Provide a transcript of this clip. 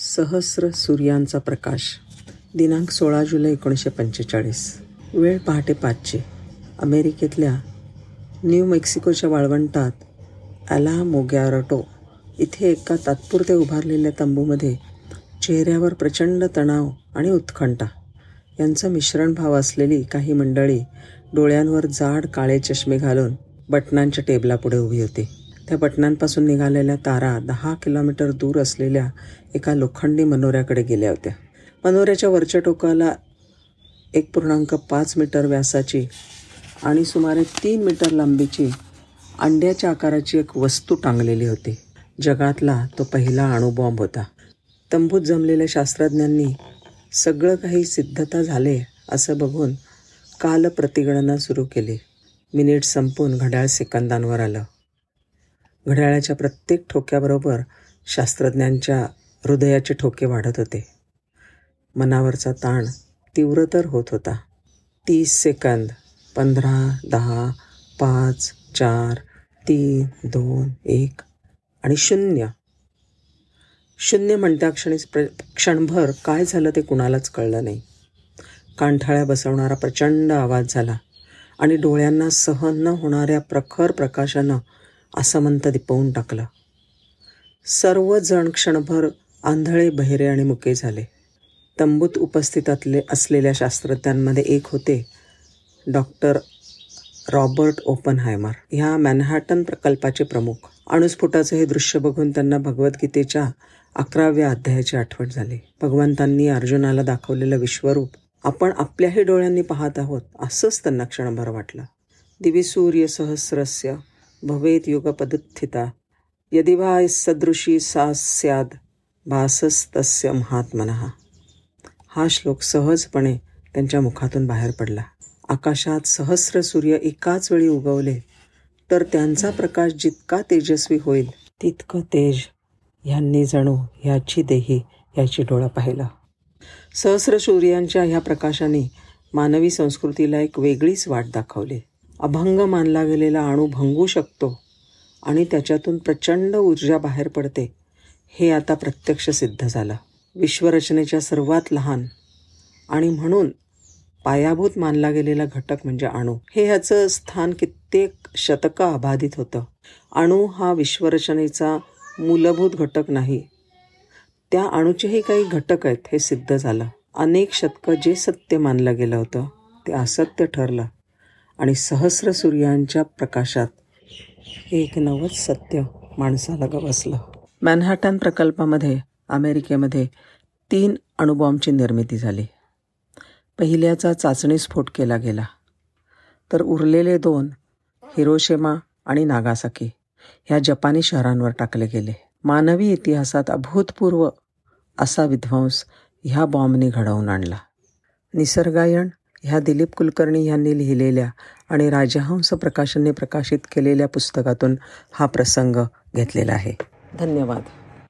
सहस्र सूर्यांचा प्रकाश. दिनांक सोळा जुलै एकोणीसशे पंचेचाळीस. वेळ पहाटे पाचशे अमेरिकेतल्या न्यू मेक्सिकोच्या वाळवंटात ॲला मोगॅरटो इथे एका तात्पुरते उभारलेल्या तंबूमध्ये चेहऱ्यावर प्रचंड तणाव आणि उत्कंठा यांचं मिश्रण भाव असलेली काही मंडळी डोळ्यांवर जाड काळे चष्मे घालून बटनांच्या टेबलापुढे उभी होती. त्या बटनांपासून निघालेल्या तारा दहा किलोमीटर दूर असलेल्या एका लोखंडी मनोऱ्याकडे गेल्या होत्या. मनोऱ्याच्या वरच्या टोकाला एक पूर्णांक पाच मीटर व्यासाची आणि सुमारे तीन मीटर लांबीची अंड्याच्या आकाराची एक वस्तू टांगलेली होती. जगातला तो पहिला अणुबॉम्ब होता. तंबूत जमलेल्या शास्त्रज्ञांनी सगळं काही सिद्धता झाले असं बघून काल प्रतिगणना सुरू केली. मिनिट संपून घड्याळ सेकंदांवर आलं. घड्याळाच्या प्रत्येक ठोक्याबरोबर शास्त्रज्ञांच्या हृदयाचे ठोके वाढत होते. मनावरचा ताण तीव्र तर होत होता. तीस सेकंद पंधरा दहा पाच चार तीन दोन एक आणि शून्य. शून्य म्हणत्या क्षणी प्र क्षणभर काय झालं ते कुणालाच कळलं नाही. कांठाळ्या बसवणारा प्रचंड आवाज झाला आणि डोळ्यांना सहन न होणाऱ्या प्रखर प्रकाशानं असमंत दिपवून टाकलं. सर्वजण क्षणभर आंधळे बहिरे आणि मुके झाले. तंबूत उपस्थितातले असलेल्या शास्त्रज्ञांमध्ये एक होते डॉक्टर रॉबर्ट ओपनहायमर. ह्या मॅनहॅटन प्रकल्पाचे प्रमुख. अणुस्फोटाचं हे दृश्य बघून त्यांना भगवद्गीतेच्या अकराव्या अध्यायाची आठवण झाली. भगवंतांनी अर्जुनाला दाखवलेलं विश्वरूप आपण आपल्याही डोळ्यांनी पाहत आहोत असंच त्यांना क्षणभर वाटलं. दिवी सूर्य सहस्रस्य भवेत युगपदुत्थिता। यदि वा सदृशी सा स्याद भासस्तस्य महात्मनः। हा श्लोक सहजपणे त्यांच्या मुखातून बाहेर पडला। आकाशात सहस्र सूर्य एकाच वेळी उगवले तर त्यांचा प्रकाश जितका तेजस्वी होईल तितकं तेज ह्यांनी जणू ह्याची देही ह्याची डोळा पाहिला। सहस्र सूर्यांच्या ह्या प्रकाशाने मानवी संस्कृतीला एक वेगळीच वाट दाखवली। अभंग मानला गेलेला अणू भंगू शकतो आणि त्याच्यातून प्रचंड ऊर्जा बाहेर पडते हे आता प्रत्यक्ष सिद्ध झालं. विश्वरचनेच्या सर्वात लहान आणि म्हणून पायाभूत मानला गेलेला घटक म्हणजे अणू. हे ह्याचं स्थान कित्येक शतकं अबाधित होतं. अणू हा विश्वरचनेचा मूलभूत घटक नाही. त्या अणूचेही काही घटक आहेत हे सिद्ध झालं. अनेक शतकं जे सत्य मानलं गेलं होतं ते असत्य ठरलं. आणि सहस्र सूर्यांच्या प्रकाशात एक नवच सत्य माणसाला गवसलं मॅनहॅटन प्रकल्पामध्ये अमेरिकेमध्ये तीन अणुबॉम्बची निर्मिती झाली. पहिल्याचा चाचणी स्फोट केला गेला. तर उरलेले दोन हिरोशेमा आणि नागासाकी ह्या जपानी शहरांवर टाकले गेले. मानवी इतिहासात अभूतपूर्व असा विध्वंस ह्या बॉम्बने घडवून आणला. निसर्गायण ह्या दिलीप कुलकर्णी यांनी लिहिलेल्या आणि राजहंस प्रकाशनने प्रकाशित केलेल्या पुस्तकातून हा प्रसंग घेतलेला आहे. धन्यवाद.